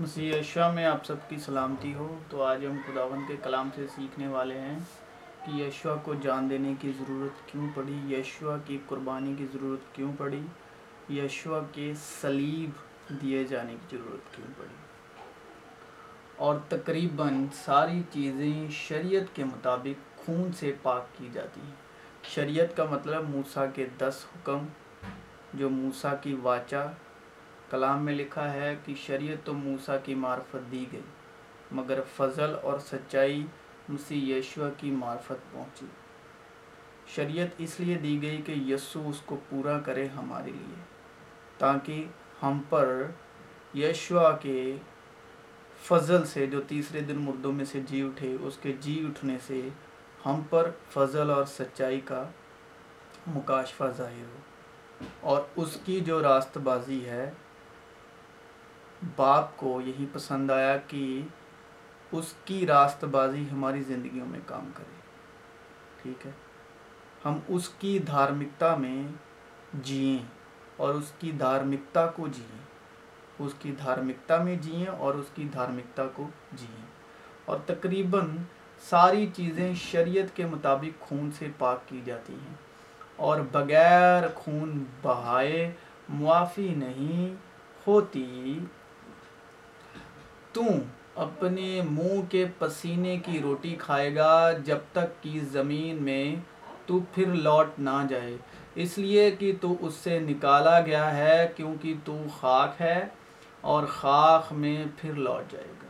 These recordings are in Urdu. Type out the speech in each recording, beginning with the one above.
مسیح یشوا میں آپ سب کی سلامتی ہو۔ تو آج ہم خداون کے کلام سے سیکھنے والے ہیں کہ یشوا کو جان دینے کی ضرورت کیوں پڑی؟ یشوا کی قربانی کی ضرورت کیوں پڑی؟ یشوا کے سلیب دیے جانے کی ضرورت کیوں پڑی؟ اور تقریباً ساری چیزیں شریعت کے مطابق خون سے پاک کی جاتی ہیں۔ شریعت کا مطلب موسیٰ کے دس حکم، جو موسیٰ کی واچا کلام میں لکھا ہے کہ شریعت تو موسیٰ کی معرفت دی گئی، مگر فضل اور سچائی مسیح یشوا کی معرفت پہنچی۔ شریعت اس لیے دی گئی کہ یسو اس کو پورا کرے ہمارے لیے، تاکہ ہم پر یشوا کے فضل سے جو تیسرے دن مردوں میں سے جی اٹھے، اس کے جی اٹھنے سے ہم پر فضل اور سچائی کا مکاشفہ ظاہر ہو۔ اور اس کی جو راست بازی ہے باپ کو یہی پسند آیا کہ اس کی راست بازی ہماری زندگیوں میں کام کرے۔ ٹھیک ہے؟ ہم اس کی دھارمکتا میں جئیں اور اس کی دھارمکتا کو جئیں۔ اس کی دھارمکتا میں جئیں اور اس کی دھارمکتا کو جئیں۔ اور تقریباً ساری چیزیں شریعت کے مطابق خون سے پاک کی جاتی ہیں۔ اور بغیر خون بہائے معافی نہیں ہوتی۔ تو اپنے منہ کے پسینے کی روٹی کھائے گا، جب تک کہ زمین میں تو پھر لوٹ نہ جائے۔ اس لیے کہ تو اس سے نکالا گیا ہے کیونکہ تو خاک ہے اور خاک میں پھر لوٹ جائے گا۔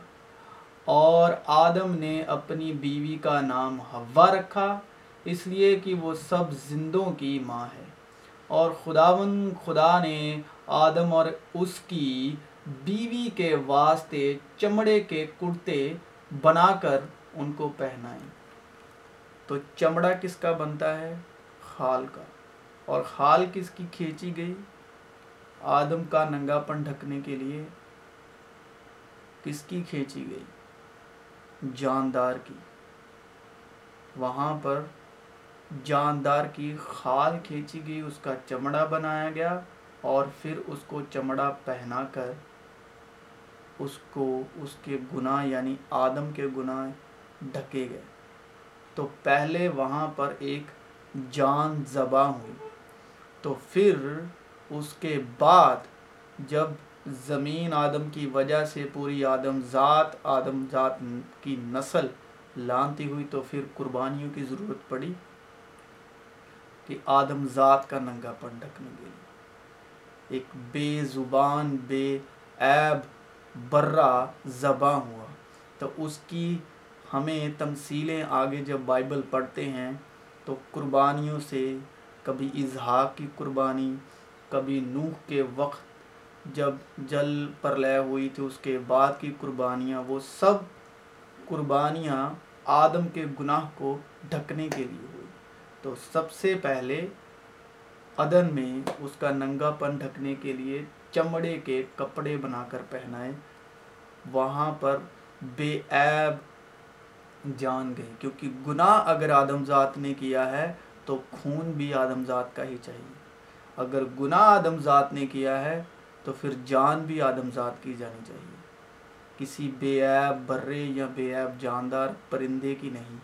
اور آدم نے اپنی بیوی کا نام ہوا رکھا، اس لیے کہ وہ سب زندوں کی ماں ہے۔ اور خداون، خدا نے آدم اور اس کی بیوی کے واسطے چمڑے کے کرتے بنا کر ان کو پہنائیں۔ تو چمڑا کس کا بنتا ہے؟ خال کا۔ اور خال کس کی کھینچی گئی؟ آدم کا ننگا پن ڈھکنے کے لیے کس کی کھینچی گئی؟ جاندار کی۔ وہاں پر جاندار کی خال کھینچی گئی، اس کا چمڑا بنایا گیا اور پھر اس کو چمڑا پہنا کر اس کو، اس کے گناہ یعنی آدم کے گناہ ڈھکے گئے۔ تو پہلے وہاں پر ایک جان زباں ہوئی۔ تو پھر اس کے بعد جب زمین آدم کی وجہ سے پوری آدم ذات آدم ذات کی نسل لانتی ہوئی، تو پھر قربانیوں کی ضرورت پڑی کہ آدم ذات کا ننگا پن ڈھکنے کے لیے ایک بے زبان، بے عیب برا زباں ہوا۔ تو اس کی ہمیں تمثیلیں آگے جب بائبل پڑھتے ہیں، تو قربانیوں سے کبھی اظہار کی قربانی، کبھی نوح کے وقت جب جل پر لے ہوئی تھی، اس کے بعد کی قربانیاں، وہ سب قربانیاں آدم کے گناہ کو ڈھکنے کے لیے ہوئی۔ تو سب سے پہلے عدن میں اس کا ننگا پن ڈھکنے کے لیے چمڑے کے کپڑے بنا کر پہنائے، وہاں پر بے عیب جان گئے۔ کیونکہ گناہ اگر آدم ذات نے کیا ہے، تو خون بھی آدم ذات کا ہی چاہیے۔ اگر گناہ آدم ذات نے کیا ہے، تو پھر جان بھی آدم ذات کی جانی چاہیے۔ کسی بے عیب برے یا بے عیب جاندار پرندے کی نہیں،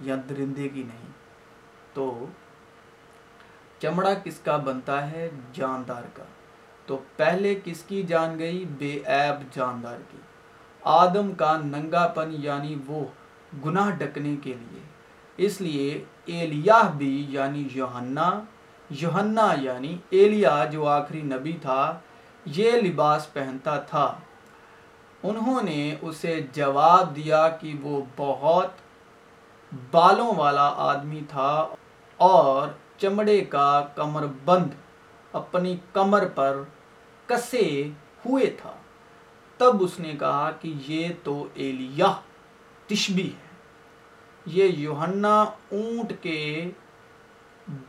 یا درندے کی نہیں۔ تو چمڑا کس کا بنتا ہے؟ جاندار کا۔ تو پہلے کس کی جان گئی؟ بے عیب جاندار کی۔ آدم کا ننگا پن یعنی وہ گناہ ڈکنے کے لیے۔ اس لیے ایلیاہ بھی یعنی یوہنا یوہنا یعنی ایلیا جو آخری نبی تھا، یہ لباس پہنتا تھا۔ انہوں نے اسے جواب دیا کہ وہ بہت بالوں والا آدمی تھا اور چمڑے کا کمر بند اپنی کمر پر کسے ہوئے تھا۔ تب اس نے کہا کہ یہ تو ایلیہ تشبی ہے۔ یہ یوہنا اونٹ کے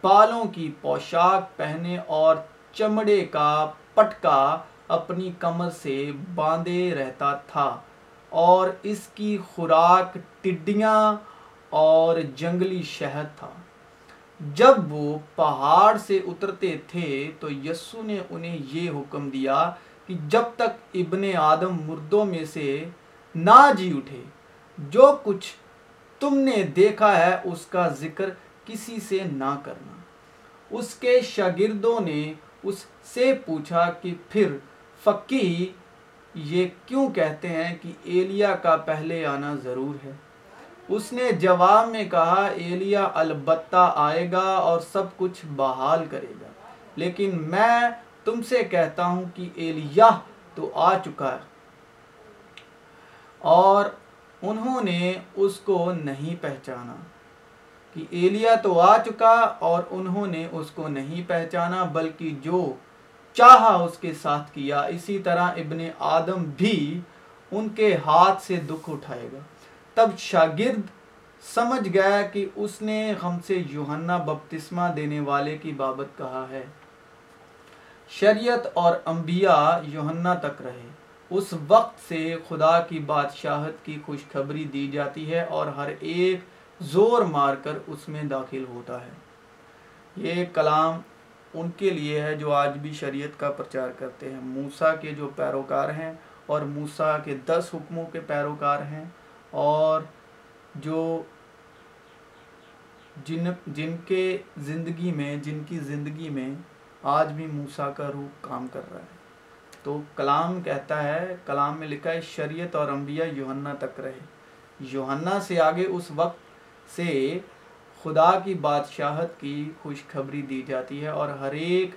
بالوں کی پوشاک پہنے اور چمڑے کا پٹکا اپنی کمر سے باندھے رہتا تھا اور اس کی خوراک ٹڈیاں اور جنگلی شہد تھا۔ جب وہ پہاڑ سے اترتے تھے تو یسو نے انہیں یہ حکم دیا کہ جب تک ابن آدم مردوں میں سے نہ جی اٹھے، جو کچھ تم نے دیکھا ہے اس کا ذکر کسی سے نہ کرنا۔ اس کے شاگردوں نے اس سے پوچھا کہ پھر فقی یہ کیوں کہتے ہیں کہ ایلیا کا پہلے آنا ضرور ہے؟ اس نے جواب میں کہا، ایلیا البتہ آئے گا اور سب کچھ بحال کرے گا۔ لیکن میں تم سے کہتا ہوں کہ ایلیا تو آ چکا ہے۔ اور انہوں نے اس کو نہیں پہچانا کہ ایلیا تو آ چکا اور انہوں نے اس کو نہیں پہچانا، بلکہ جو چاہا اس کے ساتھ کیا۔ اسی طرح ابن آدم بھی ان کے ہاتھ سے دکھ اٹھائے گا۔ تب شاگرد سمجھ گیا کہ اس نے ہم سے یوہنا بپتسمہ دینے والے کی بابت کہا ہے۔ شریعت اور انبیاء یوہنا تک رہے۔ اس وقت سے خدا کی بادشاہت کی خوشخبری دی جاتی ہے اور ہر ایک زور مار کر اس میں داخل ہوتا ہے۔ یہ کلام ان کے لیے ہے جو آج بھی شریعت کا پرچار کرتے ہیں۔ موسا کے جو پیروکار ہیں اور موسا کے دس حکموں کے پیروکار ہیں اور جو جن جن کے زندگی میں، جن کی زندگی میں آج بھی موسا کا روح کام کر رہا ہے۔ تو کلام کہتا ہے، کلام میں لکھا ہے، شریعت اور انبیاء یوہنا تک رہے۔ یوہنا سے آگے اس وقت سے خدا کی بادشاہت کی خوشخبری دی جاتی ہے اور ہر ایک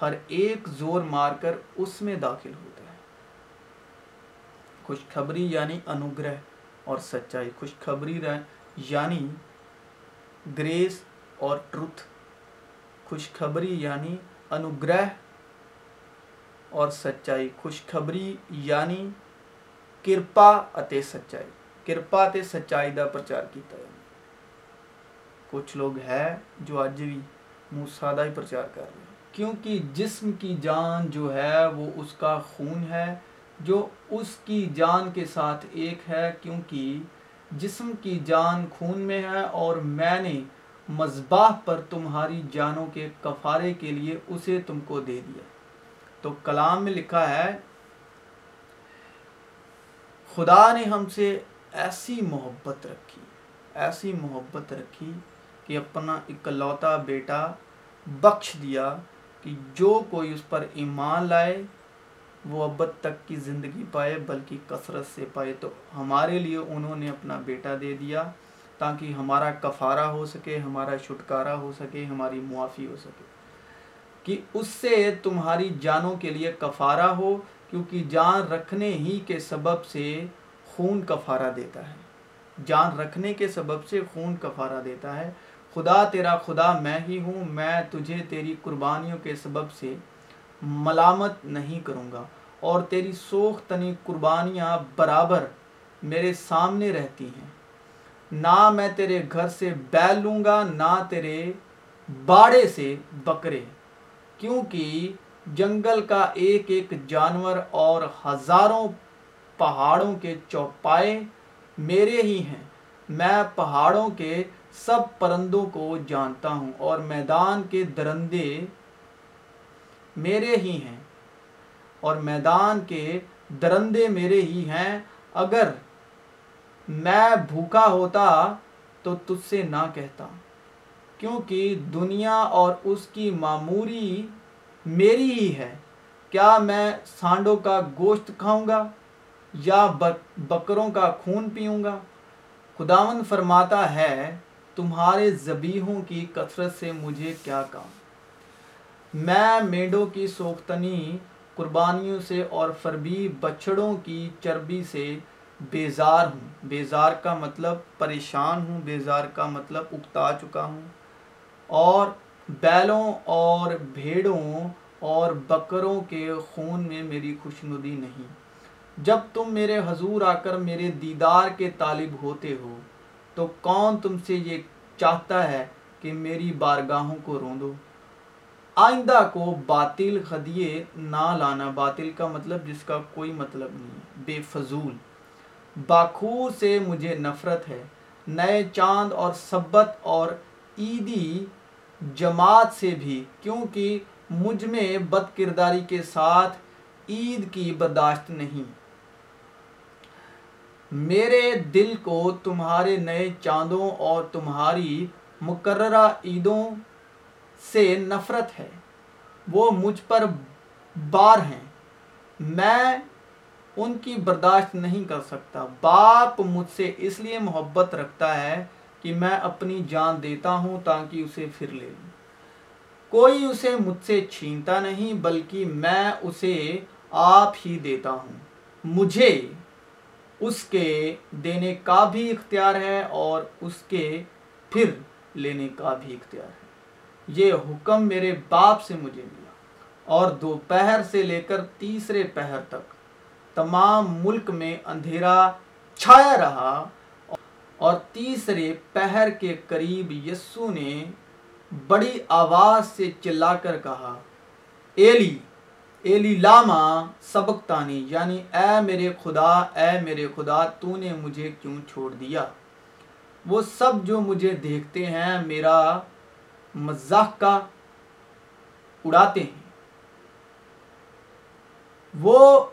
ہر ایک زور مار کر اس میں داخل ہوتا ہے۔ خوشخبری یعنی انوگرہ اور سچائی۔ خوشخبری یعنی گریس اور ٹروتھ۔ خوشخبری یعنی انوگرہ اور سچائی۔ خوشخبری یعنی کرپا اتے سچائی۔ کرپا تے سچائی دا پرچار کیتا ہے۔ کچھ لوگ ہے جو اج بھی موسا دا ہی پرچار کر رہے ہیں۔ کیونکہ جسم کی جان جو ہے وہ اس کا خون ہے۔ جو اس کی جان کے ساتھ ایک ہے کیونکہ جسم کی جان خون میں ہے اور میں نے مذباح پر تمہاری جانوں کے کفارے کے لیے اسے تم کو دے دیا۔ تو کلام میں لکھا ہے، خدا نے ہم سے ایسی محبت رکھی، ایسی محبت رکھی کہ اپنا اکلوتا بیٹا بخش دیا کہ جو کوئی اس پر ایمان لائے وہ ابد تک کی زندگی پائے، بلکہ کثرت سے پائے۔ تو ہمارے لیے انہوں نے اپنا بیٹا دے دیا تاکہ ہمارا کفارہ ہو سکے، ہمارا چھٹکارا ہو سکے، ہماری معافی ہو سکے۔ کہ اس سے تمہاری جانوں کے لیے کفارہ ہو، کیونکہ جان رکھنے ہی کے سبب سے خون کفارہ دیتا ہے۔ جان رکھنے کے سبب سے خون کفارہ دیتا ہے۔ خدا تیرا خدا، میں ہی ہوں، میں تجھے تیری قربانیوں کے سبب سے ملامت نہیں کروں گا۔ اور تیری سوخ تنی قربانیاں برابر میرے سامنے رہتی ہیں۔ نہ میں تیرے گھر سے بیل لوں گا، نہ تیرے باڑے سے بکرے۔ کیونکہ جنگل کا ایک ایک جانور اور ہزاروں پہاڑوں کے چوپائے میرے ہی ہیں۔ میں پہاڑوں کے سب پرندوں کو جانتا ہوں اور میدان کے درندے میرے ہی ہیں اور میدان کے درندے میرے ہی ہیں۔ اگر میں بھوکا ہوتا تو تجھ سے نہ کہتا، کیونکہ دنیا اور اس کی معموری میری ہی ہے۔ کیا میں سانڈوں کا گوشت کھاؤں گا یا بکروں کا خون پیوں گا؟ خداون فرماتا ہے، تمہارے زبیحوں کی کثرت سے مجھے کیا کام؟ میں میڈوں کی سوختنی، قربانیوں سے اور فربی بچڑوں کی چربی سے بیزار ہوں۔ بیزار کا مطلب پریشان ہوں، بیزار کا مطلب اکتا چکا ہوں۔ اور بیلوں اور بھیڑوں اور بکروں کے خون میں میری خوشنودی نہیں۔ جب تم میرے حضور آ کر میرے دیدار کے طالب ہوتے ہو، تو کون تم سے یہ چاہتا ہے کہ میری بارگاہوں کو روندو؟ آئندہ کو باطل خدیے نہ لانا، باطل کا مطلب جس کا کوئی مطلب نہیں، بے فضول۔ باخور سے مجھے نفرت ہے، نئے چاند اور سبت اور عیدی جماعت سے بھی، کیونکہ مجھ میں بد کرداری کے ساتھ عید کی برداشت نہیں۔ میرے دل کو تمہارے نئے چاندوں اور تمہاری مقررہ عیدوں سے نفرت ہے۔ وہ مجھ پر بار ہیں۔ میں ان کی برداشت نہیں کر سکتا۔ باپ مجھ سے اس لیے محبت رکھتا ہے کہ میں اپنی جان دیتا ہوں تاکہ اسے پھر لے لوں۔ کوئی اسے مجھ سے چھینتا نہیں، بلکہ میں اسے آپ ہی دیتا ہوں۔ مجھے اس کے دینے کا بھی اختیار ہے اور اس کے پھر لینے کا بھی اختیار ہے۔ یہ حکم میرے باپ سے مجھے ملا اور دوپہر سے لے کر تیسرے پہر تک تمام ملک میں اندھیرا چھایا رہا اور تیسرے پہر کے قریب یسو نے بڑی آواز سے چلا کر کہا، ایلی ایلی لاما سبق تانی یعنی اے میرے خدا، اے میرے خدا، تو نے مجھے کیوں چھوڑ دیا؟ وہ سب جو مجھے دیکھتے ہیں، میرا مزاح کا اڑاتے ہیں۔ وہ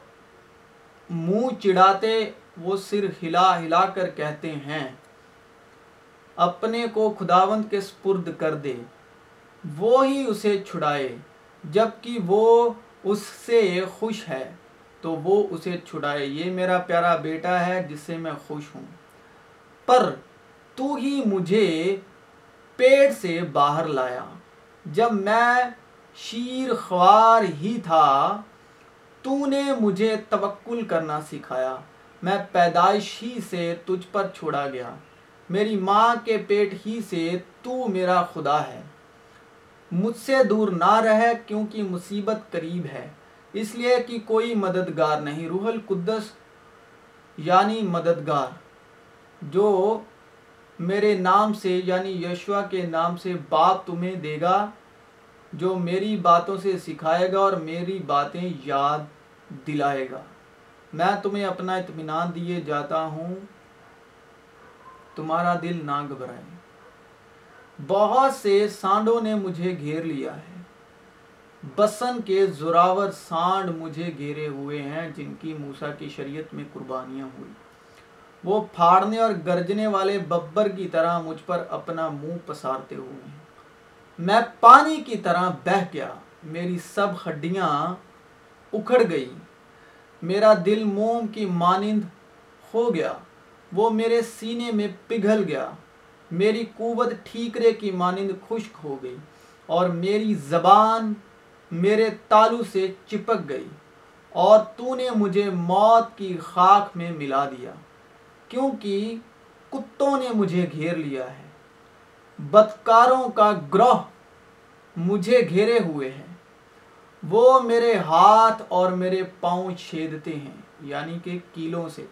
منہ چڑھاتے، وہ سر ہلا ہلا کر کہتے ہیں، اپنے کو خداوند کے سپرد کر دے۔ وہ ہی اسے چھڑائے، جبکہ وہ اس سے خوش ہے، تو وہ اسے چھڑائے۔ یہ میرا پیارا بیٹا ہے، جس سے میں خوش ہوں۔ پر تو ہی مجھے پیٹ سے باہر لایا۔ جب میں شیر خوار ہی تھا، تو نے مجھے توکل کرنا سکھایا۔ میں پیدائش ہی سے تجھ پر چھوڑا گیا۔ میری ماں کے پیٹ ہی سے تو میرا خدا ہے۔ مجھ سے دور نہ رہے کیونکہ مصیبت قریب ہے۔ اس لیے کہ کوئی مددگار نہیں۔ روح القدس یعنی مددگار۔ جو میرے نام سے یعنی یشوا کے نام سے باپ تمہیں دے گا، جو میری باتوں سے سکھائے گا اور میری باتیں یاد دلائے گا۔ میں تمہیں اپنا اطمینان دیے جاتا ہوں۔ تمہارا دل نہ گھبرائے۔ بہت سے سانڈوں نے مجھے گھیر لیا ہے۔ بسن کے زراور سانڈ مجھے گھیرے ہوئے ہیں، جن کی موسا کی شریعت میں قربانیاں ہوئی وہ پھاڑنے اور گرجنے والے ببر کی طرح مجھ پر اپنا منہ پسارتے ہوئے میں پانی کی طرح بہ گیا۔ میری سب ہڈیاں اکھڑ گئی میرا دل موم کی مانند ہو گیا۔ وہ میرے سینے میں پگھل گیا۔ میری قوت ٹھیکرے کی مانند خشک ہو گئی اور میری زبان میرے تالو سے چپک گئی اور تو نے مجھے موت کی خاک میں ملا دیا۔ کیونکہ کتوں نے مجھے گھیر لیا ہے۔ بدکاروں کا گروہ مجھے گھیرے ہوئے ہیں۔ وہ میرے ہاتھ اور میرے پاؤں چھیدتے ہیں یعنی کہ کیلوں سے۔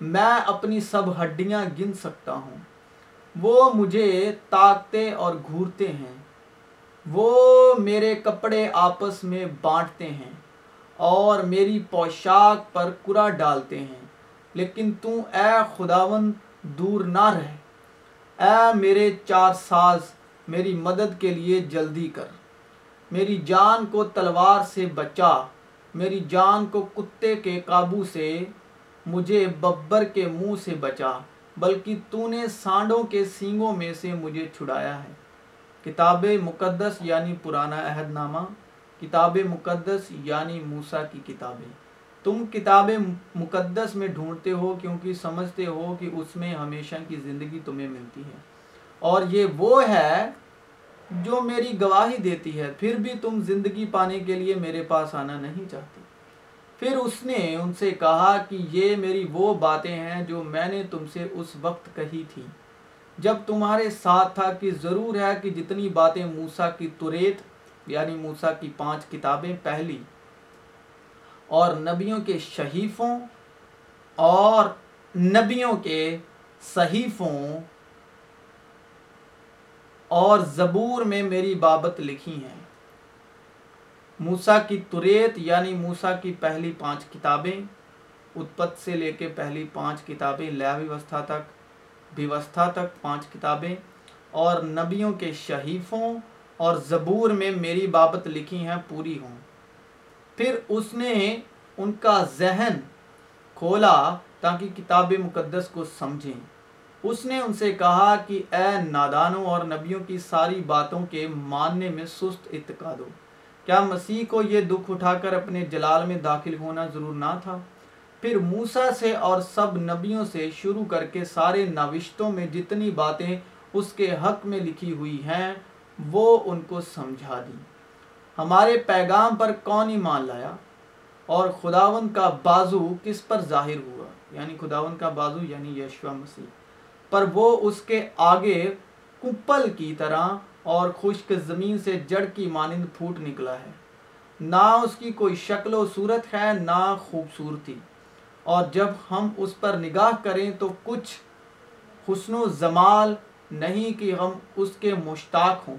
میں اپنی سب ہڈیاں گن سکتا ہوں۔ وہ مجھے تاکتے اور گھورتے ہیں۔ وہ میرے کپڑے آپس میں بانٹتے ہیں اور میری پوشاک پر کرا ڈالتے ہیں۔ لیکن تو اے خداون دور نہ رہ۔ اے میرے چار ساز، میری مدد کے لیے جلدی کر۔ میری جان کو تلوار سے بچا۔ میری جان کو کتے کے قابو سے، مجھے ببر کے منہ سے بچا۔ بلکہ تو نے سانڈوں کے سینگوں میں سے مجھے چھڑایا ہے۔ کتاب مقدس یعنی پرانا عہد نامہ کتاب مقدس یعنی موسا کی کتابیں۔ تم کتاب مقدس میں ڈھونڈتے ہو کیونکہ سمجھتے ہو کہ اس میں ہمیشہ کی زندگی تمہیں ملتی ہے۔ اور یہ وہ ہے جو میری گواہی دیتی ہے، پھر بھی تم زندگی پانے کے لیے میرے پاس آنا نہیں چاہتی۔ پھر اس نے ان سے کہا کہ یہ میری وہ باتیں ہیں جو میں نے تم سے اس وقت کہی تھی۔ جب تمہارے ساتھ تھا کہ ضرور ہے کہ جتنی باتیں موسا کی توریت یعنی موسا کی پانچ کتابیں پہلی اور نبیوں کے شہیفوں اور نبیوں کے صحیفوں اور زبور میں میری بابت لکھی ہیں۔ موسا کی توریت یعنی موسا کی پہلی پانچ کتابیں، اتپت سے لے کے پہلی پانچ کتابیں لیا ویوستھا تک ویوستھا تک پانچ کتابیں اور نبیوں کے شہیفوں اور زبور میں میری بابت لکھی ہیں، پوری ہوں۔ پھر اس نے ان کا ذہن کھولا تاکہ کتاب مقدس کو سمجھیں۔ اس نے ان سے کہا کہ اے نادانوں اور نبیوں کی ساری باتوں کے ماننے میں سست اعتقاد ہو کیا مسیح کو یہ دکھ اٹھا کر اپنے جلال میں داخل ہونا ضرور نہ تھا؟ پھر موسا سے اور سب نبیوں سے شروع کر کے سارے نوشتوں میں جتنی باتیں اس کے حق میں لکھی ہوئی ہیں، وہ ان کو سمجھا دی ہمارے پیغام پر کون ایمان لایا اور خداون کا بازو کس پر ظاہر ہوا؟ یعنی خداون کا بازو یعنی یشوا مسیح۔ پر وہ اس کے آگے کپل کی طرح اور خشک زمین سے جڑ کی مانند پھوٹ نکلا ہے۔ نہ اس کی کوئی شکل و صورت ہے، نہ خوبصورتی۔ اور جب ہم اس پر نگاہ کریں تو کچھ حسن و زمال نہیں کہ ہم اس کے مشتاق ہوں۔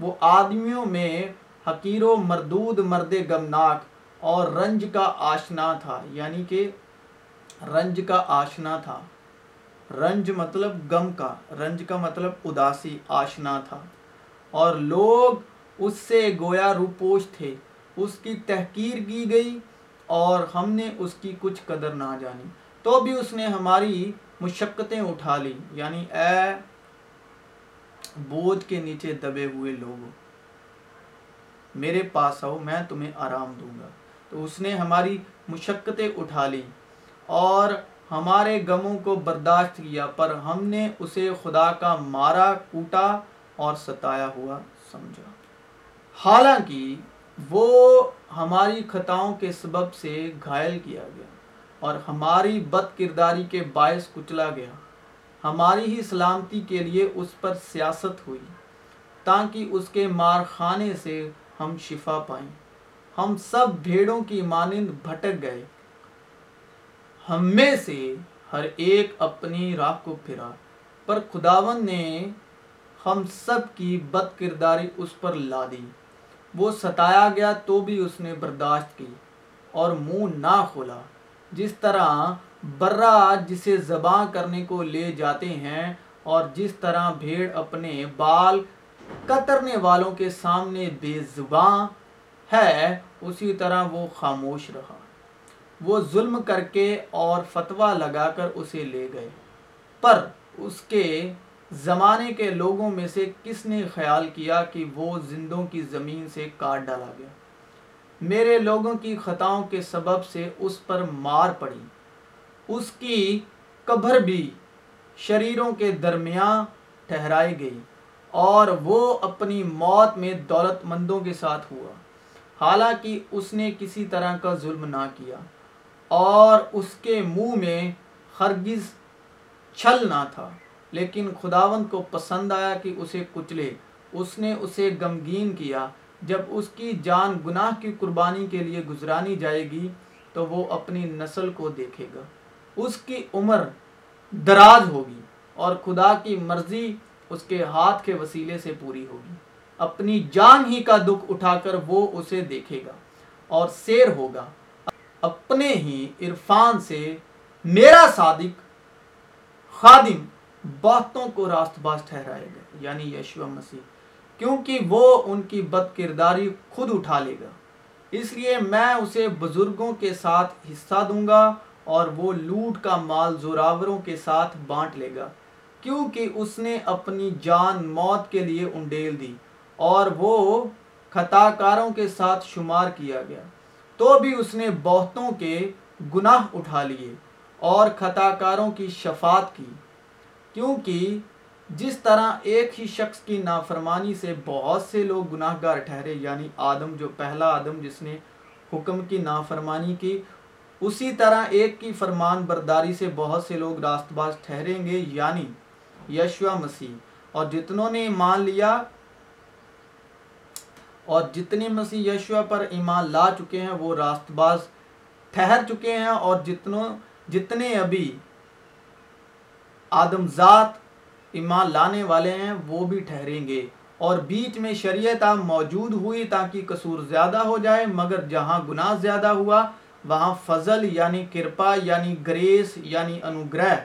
وہ آدمیوں میں حقیر و مردود مرد گمناک اور رنج کا آشنا تھا یعنی کہ رنج کا آشنا تھا۔ رنج مطلب غم کا، رنج کا مطلب اداسی آشنا تھا۔ اور لوگ اس سے گویا روپوش تھے۔ اس کی تحقیر کی گئی اور ہم نے اس کی کچھ قدر نہ جانی۔ تو بھی اس نے ہماری مشقتیں اٹھا لی یعنی اے بوجھ کے نیچے دبے ہوئے لوگوں۔ میرے پاس آؤ، میں تمہیں آرام دوں گا۔ تو اس نے ہماری مشقتیں اٹھا لی اور ہمارے غموں کو برداشت کیا، پر ہم نے اسے خدا کا مارا، کوٹا اور ستایا ہوا سمجھا۔ حالانکہ وہ ہماری خطاؤں کے سبب سے گھائل کیا گیا اور ہماری بد کرداری کے باعث کچلا گیا۔ ہماری ہی سلامتی کے لیے اس پر سیاست ہوئی تاکہ اس کے مار خانے سے ہم شفا پائیں۔ ہم سب بھیڑوں کی مانند بھٹک گئے۔ ہم میں سے ہر ایک اپنی راہ کو پھرا۔ پر خداون نے ہم سب کی بد کرداری اس پر لا دی۔ وہ ستایا گیا تو بھی اس نے برداشت کی اور منہ نہ کھولا۔ جس طرح برا جسے زباں کرنے کو لے جاتے ہیں اور جس طرح بھیڑ اپنے بال کترنے والوں کے سامنے بے زباں ہے، اسی طرح وہ خاموش رہا۔ وہ ظلم کر کے اور فتویٰ لگا کر اسے لے گئے۔ پر اس کے زمانے کے لوگوں میں سے کس نے خیال کیا کہ وہ زندوں کی زمین سے کاٹ ڈالا گیا؟ میرے لوگوں کی خطاؤں کے سبب سے اس پر مار پڑی۔ اس کی قبر بھی شریروں کے درمیان ٹھہرائی گئی۔ اور وہ اپنی موت میں دولت مندوں کے ساتھ ہوا۔ حالانکہ اس نے کسی طرح کا ظلم نہ کیا اور اس کے منہ میں خرگز چھل نہ تھا۔ لیکن خداون کو پسند آیا کہ اسے کچلے۔ اس نے اسے غمگین کیا۔ جب اس کی جان گناہ کی قربانی کے لیے گزرانی جائے گی تو وہ اپنی نسل کو دیکھے گا۔ اس کی عمر دراز ہوگی اور خدا کی مرضی اس کے ہاتھ کے وسیلے سے پوری ہوگی۔ اپنی جان ہی کا دکھ اٹھا کر وہ اسے دیکھے گا اور سیر ہوگا۔ اپنے ہی عرفان سے میرا صادق خادم باتوں کو راست باز ٹھہرائے گا یعنی یشو مسیح، کیونکہ وہ ان کی بد کرداری خود اٹھا لے گا۔ اس لیے میں اسے بزرگوں کے ساتھ حصہ دوں گا اور وہ لوٹ کا مال زوراوروں کے ساتھ بانٹ لے گا۔ کیونکہ اس نے اپنی جان موت کے لیے انڈیل دی اور وہ خطا کاروں کے ساتھ شمار کیا گیا۔ تو بھی اس نے بہتوں کے گناہ اٹھا لیے اور خطا کاروں کی شفات کی، کیونکہ جس طرح ایک ہی شخص کی نافرمانی سے بہت سے لوگ گناہ گار ٹھہرے یعنی آدم جو پہلا آدم جس نے حکم کی نافرمانی کی، اسی طرح ایک کی فرمان برداری سے بہت سے لوگ راست باز ٹھہریں گے یعنی یشوا مسیح۔ اور جتنوں نے ایمان لیا اور جتنے مسیح یشوا پر ایمان لا چکے ہیں، وہ راست باز ٹھہر چکے ہیں اور جتنوں، جتنے ابھی آدم ذات ایمان لانے والے ہیں، وہ بھی ٹھہریں گے۔ اور بیچ میں شریعت موجود ہوئی تاکہ قصور زیادہ ہو جائے، مگر جہاں گناہ زیادہ ہوا، وہاں فضل یعنی کرپا یعنی گریس یعنی انوگرہ،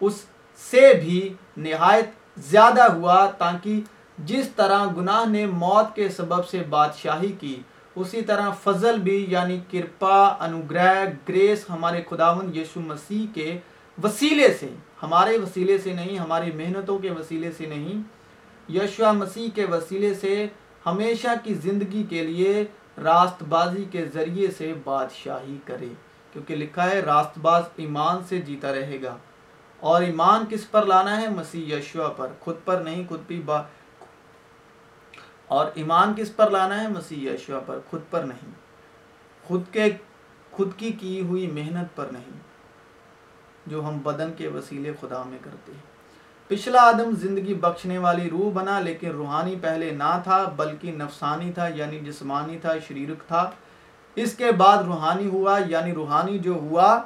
اس سے بھی نہایت زیادہ ہوا تاکہ جس طرح گناہ نے موت کے سبب سے بادشاہی کی، اسی طرح فضل بھی یعنی کرپا، انوگرہ، گریس، ہمارے خداون یشو مسیح کے وسیلے سے، ہمارے وسیلے سے نہیں، ہماری محنتوں کے وسیلے سے نہیں یشوا مسیح کے وسیلے سے ہمیشہ کی زندگی کے لیے راست بازی کے ذریعے سے بادشاہی کرے، کیونکہ لکھا ہے راست باز ایمان سے جیتا رہے گا۔ اور ایمان کس پر لانا ہے؟ مسیح یشوا پر۔ خود پر نہیں، خود بھی با اور ایمان کس پر لانا ہے؟ مسیح یشوا پر۔ خود پر نہیں۔ خود کے خود کی کی ہوئی محنت پر نہیں، جو ہم بدن کے وسیلے خدا میں کرتے ہیں۔ پچھلا آدم زندگی بخشنے والی روح بنا، لیکن روحانی پہلے نہ تھا، بلکہ نفسانی تھا یعنی جسمانی تھا، شریرک تھا۔ اس کے بعد روحانی ہوا یعنی روحانی جو ہوا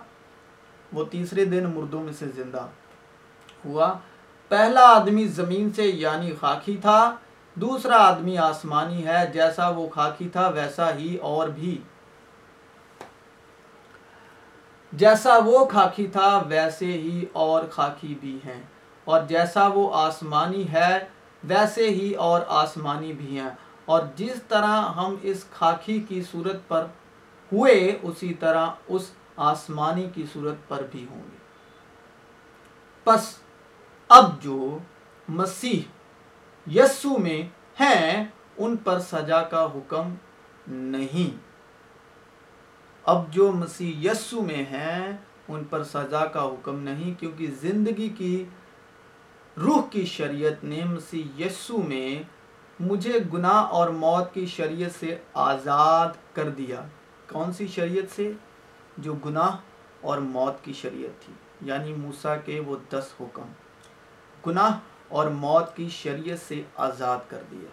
وہ تیسرے دن مردوں میں سے زندہ ہوا۔ پہلا آدمی زمین سے یعنی خاکی تھا، دوسرا آدمی آسمانی ہے، جیسا وہ خاکی تھا ویسا ہی اور بھی۔ جیسا وہ خاکی تھا ویسے ہی اور خاکی بھی ہیں۔ اور جیسا وہ آسمانی ہے، ویسے ہی اور آسمانی بھی ہیں۔ اور جس طرح ہم اس خاکی کی صورت پر ہوئے، اسی طرح اس آسمانی کی صورت پر بھی ہوں گے۔ پس اب جو مسیح یسو میں ہیں، ان پر سجا کا حکم نہیں۔ اب جو مسیح یسو میں ہیں، ان پر سزا کا حکم نہیں، کیونکہ زندگی کی روح کی شریعت نے مسیح یسو میں مجھے گناہ اور موت کی شریعت سے آزاد کر دیا۔ کون سی شریعت سے؟ جو گناہ اور موت کی شریعت تھی یعنی موسا کے وہ دس حکم۔ گناہ اور موت کی شریعت سے آزاد کر دیا۔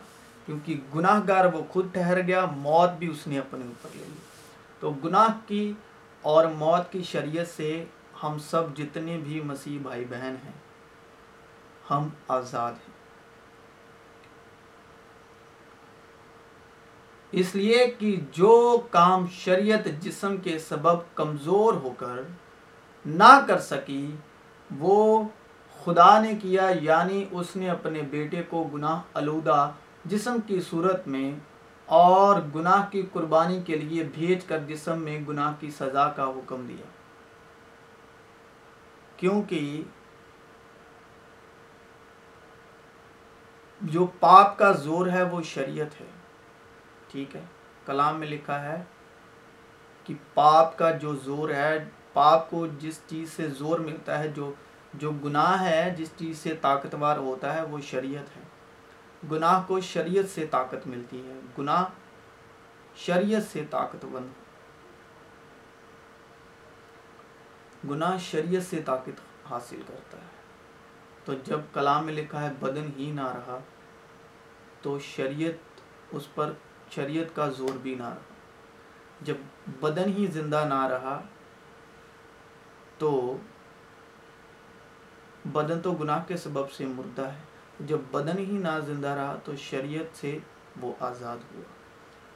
کیونکہ گناہ گار وہ خود ٹھہر گیا، موت بھی اس نے اپنے اوپر لے لی۔ تو گناہ کی اور موت کی شریعت سے ہم سب جتنے بھی مسیح بھائی بہن ہیں، ہم آزاد ہیں۔ اس لیے کہ جو کام شریعت جسم کے سبب کمزور ہو کر نہ کر سکی، وہ خدا نے کیا یعنی اس نے اپنے بیٹے کو گناہ آلودہ جسم کی صورت میں اور گناہ کی قربانی کے لیے بھیج کر جسم میں گناہ کی سزا کا حکم دیا۔ کیونکہ جو پاپ کا زور ہے وہ شریعت ہے۔ ٹھیک ہے۔ کلام میں لکھا ہے کہ پاپ کا جو زور ہے، پاپ کو جس چیز سے زور ملتا ہے، جو جو گناہ ہے، جس چیز سے طاقتور ہوتا ہے، وہ شریعت ہے۔ گناہ کو شریعت سے طاقت ملتی ہے۔ گناہ شریعت سے طاقت بند گناہ شریعت سے طاقت حاصل کرتا ہے۔ تو جب کلام میں لکھا ہے بدن ہی نہ رہا، تو شریعت اس پر شریعت کا زور بھی نہ رہا۔ جب بدن ہی زندہ نہ رہا تو بدن تو گناہ کے سبب سے مردہ ہے۔ جب بدن ہی نہ زندہ رہا تو شریعت سے وہ آزاد ہوا۔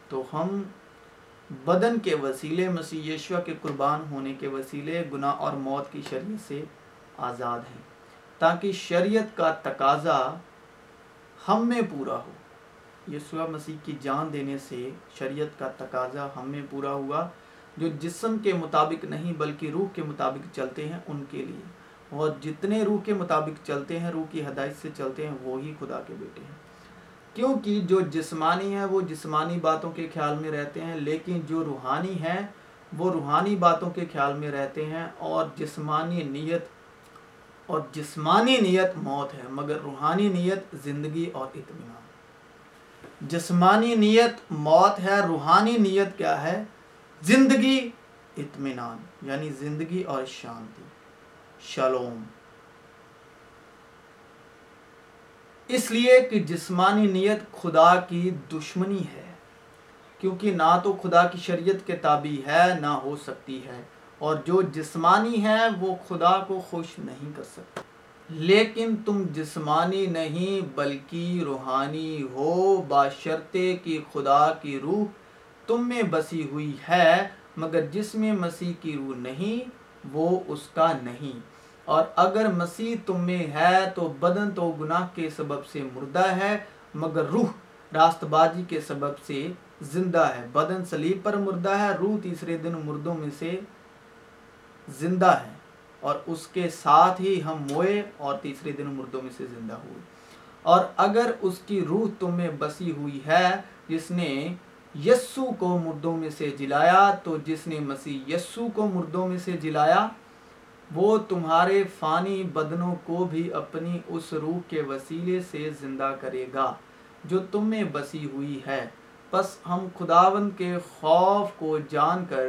تو ہم بدن کے وسیلے مسیح یشوا کے قربان ہونے کے وسیلے گناہ اور موت کی شریعت سے آزاد ہیں۔ تاکہ شریعت کا تقاضا ہم میں پورا ہو۔ یسوع مسیح کی جان دینے سے شریعت کا تقاضا ہم میں پورا ہوا، جو جسم کے مطابق نہیں بلکہ روح کے مطابق چلتے ہیں ان کے لیے۔ اور جتنے روح کے مطابق چلتے ہیں، روح کی ہدایت سے چلتے ہیں، وہی خدا کے بیٹے ہیں۔ کیونکہ جو جسمانی ہے وہ جسمانی باتوں کے خیال میں رہتے ہیں، لیکن جو روحانی ہیں، وہ روحانی باتوں کے خیال میں رہتے ہیں۔ اور جسمانی نیت، اور جسمانی نیت موت ہے، مگر روحانی نیت زندگی اور اطمینان۔ جسمانی نیت، موت ہے، روحانی نیت کیا ہے؟ زندگی اطمینان یعنی زندگی اور شانتی۔ شلوم اس لیے کہ جسمانی نیت خدا کی دشمنی ہے، کیونکہ نہ تو خدا کی شریعت کے تابع ہے، نہ ہو سکتی ہے، اور جو جسمانی ہے وہ خدا کو خوش نہیں کر سکتا لیکن تم جسمانی نہیں بلکہ روحانی ہو باشرتے کی خدا کی روح تم میں بسی ہوئی ہے، مگر جس میں مسیح کی روح نہیں، وہ اس کا نہیں۔ اور اگر مسیح تم میں ہے تو بدن تو گناہ کے سبب سے مردہ ہے، مگر روح راست بازی کے سبب سے زندہ ہے۔ بدن سلیب پر مردہ ہے، روح تیسرے دن مردوں میں سے زندہ ہے۔ اور اس کے ساتھ ہی ہم موئے اور تیسرے دن مردوں میں سے زندہ ہوئے۔ اور اگر اس کی روح تم میں بسی ہوئی ہے، جس نے یسو کو مردوں میں سے جلایا، تو جس نے مسیح یسو کو مردوں میں سے جلایا، وہ تمہارے فانی بدنوں کو بھی اپنی اس روح کے وسیلے سے زندہ کرے گا، جو تم میں بسی ہوئی ہے۔ پس ہم خداون کے خوف کو جان کر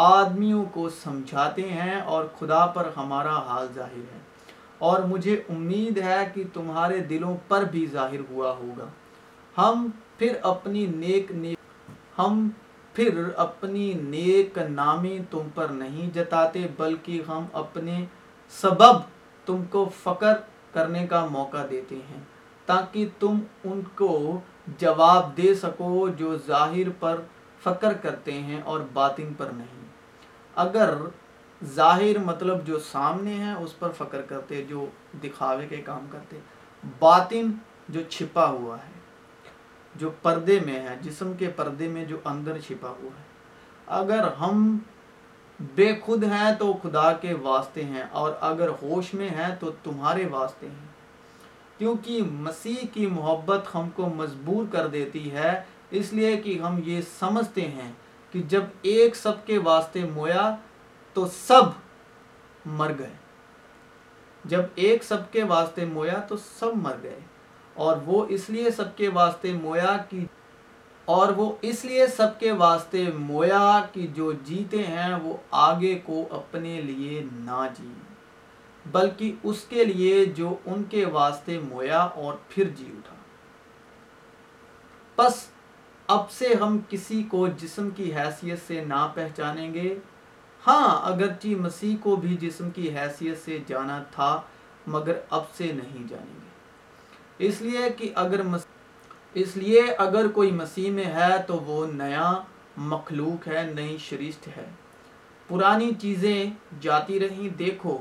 آدمیوں کو سمجھاتے ہیں اور خدا پر ہمارا حال ظاہر ہے۔ اور مجھے امید ہے کہ تمہارے دلوں پر بھی ظاہر ہوا ہوگا۔ ہم پھر اپنی نیک نیک ہم پھر اپنی نیک نامی تم پر نہیں جتاتے، بلکہ ہم اپنے سبب تم کو فقر کرنے کا موقع دیتے ہیں، تاکہ تم ان کو جواب دے سکو جو ظاہر پر فقر کرتے ہیں اور باطن پر نہیں۔ اگر ظاہر مطلب جو سامنے ہیں، اس پر فقر کرتے، جو دکھاوے کے کام کرتے۔ باطن جو چھپا ہوا ہے، جو پردے میں ہے، جسم کے پردے میں جو اندر چھپا ہوا ہے۔ اگر ہم بے خود ہیں تو خدا کے واسطے ہیں، اور اگر ہوش میں ہیں تو تمہارے واسطے ہیں۔ کیونکہ مسیح کی محبت ہم کو مجبور کر دیتی ہے، اس لیے کہ ہم یہ سمجھتے ہیں کہ جب ایک سب کے واسطے مویا تو سب مر گئے۔ جب ایک سب کے واسطے مویا تو سب مر گئے۔ اور وہ اس لیے سب کے واسطے مویا کی اور وہ اس لیے سب کے واسطے مویا کہ جو جیتے ہیں وہ آگے کو اپنے لیے نہ جی۔ بلکہ اس کے لیے جو ان کے واسطے مویا اور پھر جی اٹھا۔ پس اب سے ہم کسی کو جسم کی حیثیت سے نہ پہچانیں گے۔ ہاں اگرچہ مسیح کو بھی جسم کی حیثیت سے جانا تھا، مگر اب سے نہیں جانیں گے۔ اس لیے کہ اگر اس لیے اگر کوئی مسیح میں ہے تو وہ نیا مخلوق ہے، نئی شریشت ہے۔ پرانی چیزیں جاتی رہیں، دیکھو،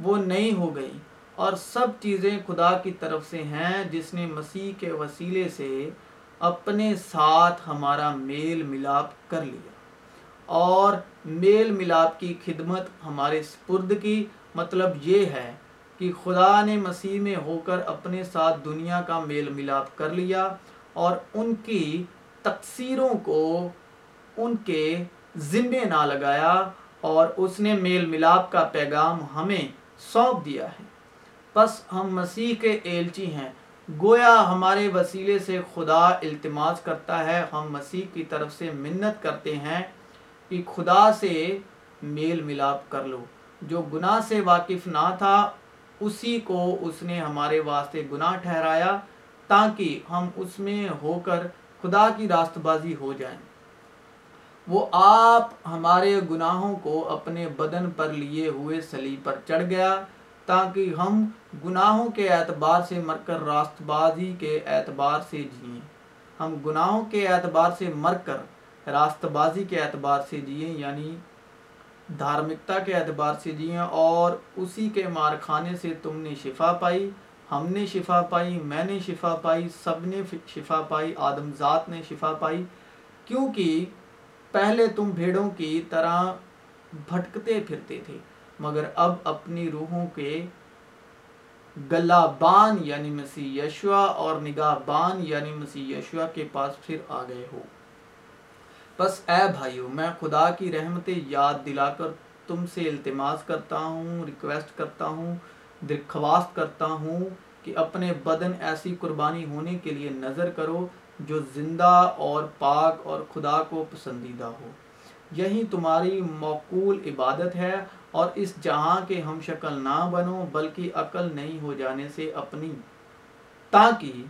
وہ نئی ہو گئی اور سب چیزیں خدا کی طرف سے ہیں، جس نے مسیح کے وسیلے سے اپنے ساتھ ہمارا میل ملاپ کر لیا اور میل ملاپ کی خدمت ہمارے سپرد کی۔ مطلب یہ ہے کہ خدا نے مسیح میں ہو کر اپنے ساتھ دنیا کا میل ملاپ کر لیا اور ان کی تقصیروں کو ان کے ذمے نہ لگایا اور اس نے میل ملاپ کا پیغام ہمیں سونپ دیا ہے۔ پس ہم مسیح کے ایلچی ہیں۔ گویا ہمارے وسیلے سے خدا التماس کرتا ہے، ہم مسیح کی طرف سے منت کرتے ہیں کہ خدا سے میل ملاپ کر لو۔ جو گناہ سے واقف نہ تھا، اسی کو اس نے ہمارے واسطے گناہ ٹھہرایا تاکہ ہم اس میں ہو کر خدا کی راست بازی ہو جائیں۔ وہ آپ ہمارے گناہوں کو اپنے بدن پر لیے ہوئے سلی پر چڑھ گیا۔ تاکہ ہم گناہوں کے اعتبار سے مر کر راست بازی کے اعتبار سے جئیں۔ ہم گناہوں کے اعتبار سے مر کر راست بازی کے اعتبار سے جئیں یعنی دھارمکتا کے اعتبار سے جئیں، اور اسی کے مارخانے سے تم نے شفا پائی، ہم نے شفا پائی، میں نے شفا پائی، سب نے شفا پائی، آدم ذات نے شفا پائی۔ کیونکہ پہلے تم بھیڑوں کی طرح بھٹکتے پھرتے تھے۔ مگر اب اپنی روحوں کے گلا بان یعنی مسیح یشوا اور نگاہ بان یعنی مسیح یشوا کے پاس پھر آ گئے ہو۔ بس اے بھائیو، میں خدا کی رحمت یاد دلا کر تم سے التماس کرتا ہوں ریکویسٹ کرتا ہوں، درخواست کرتا ہوں کہ اپنے بدن ایسی قربانی ہونے کے لیے نظر کرو جو زندہ اور پاک اور خدا کو پسندیدہ ہو۔ یہی تمہاری معقول عبادت ہے۔ اور اس جہاں کے ہم شکل نہ بنو بلکہ عقل نہیں ہو جانے سے اپنی، تاکہ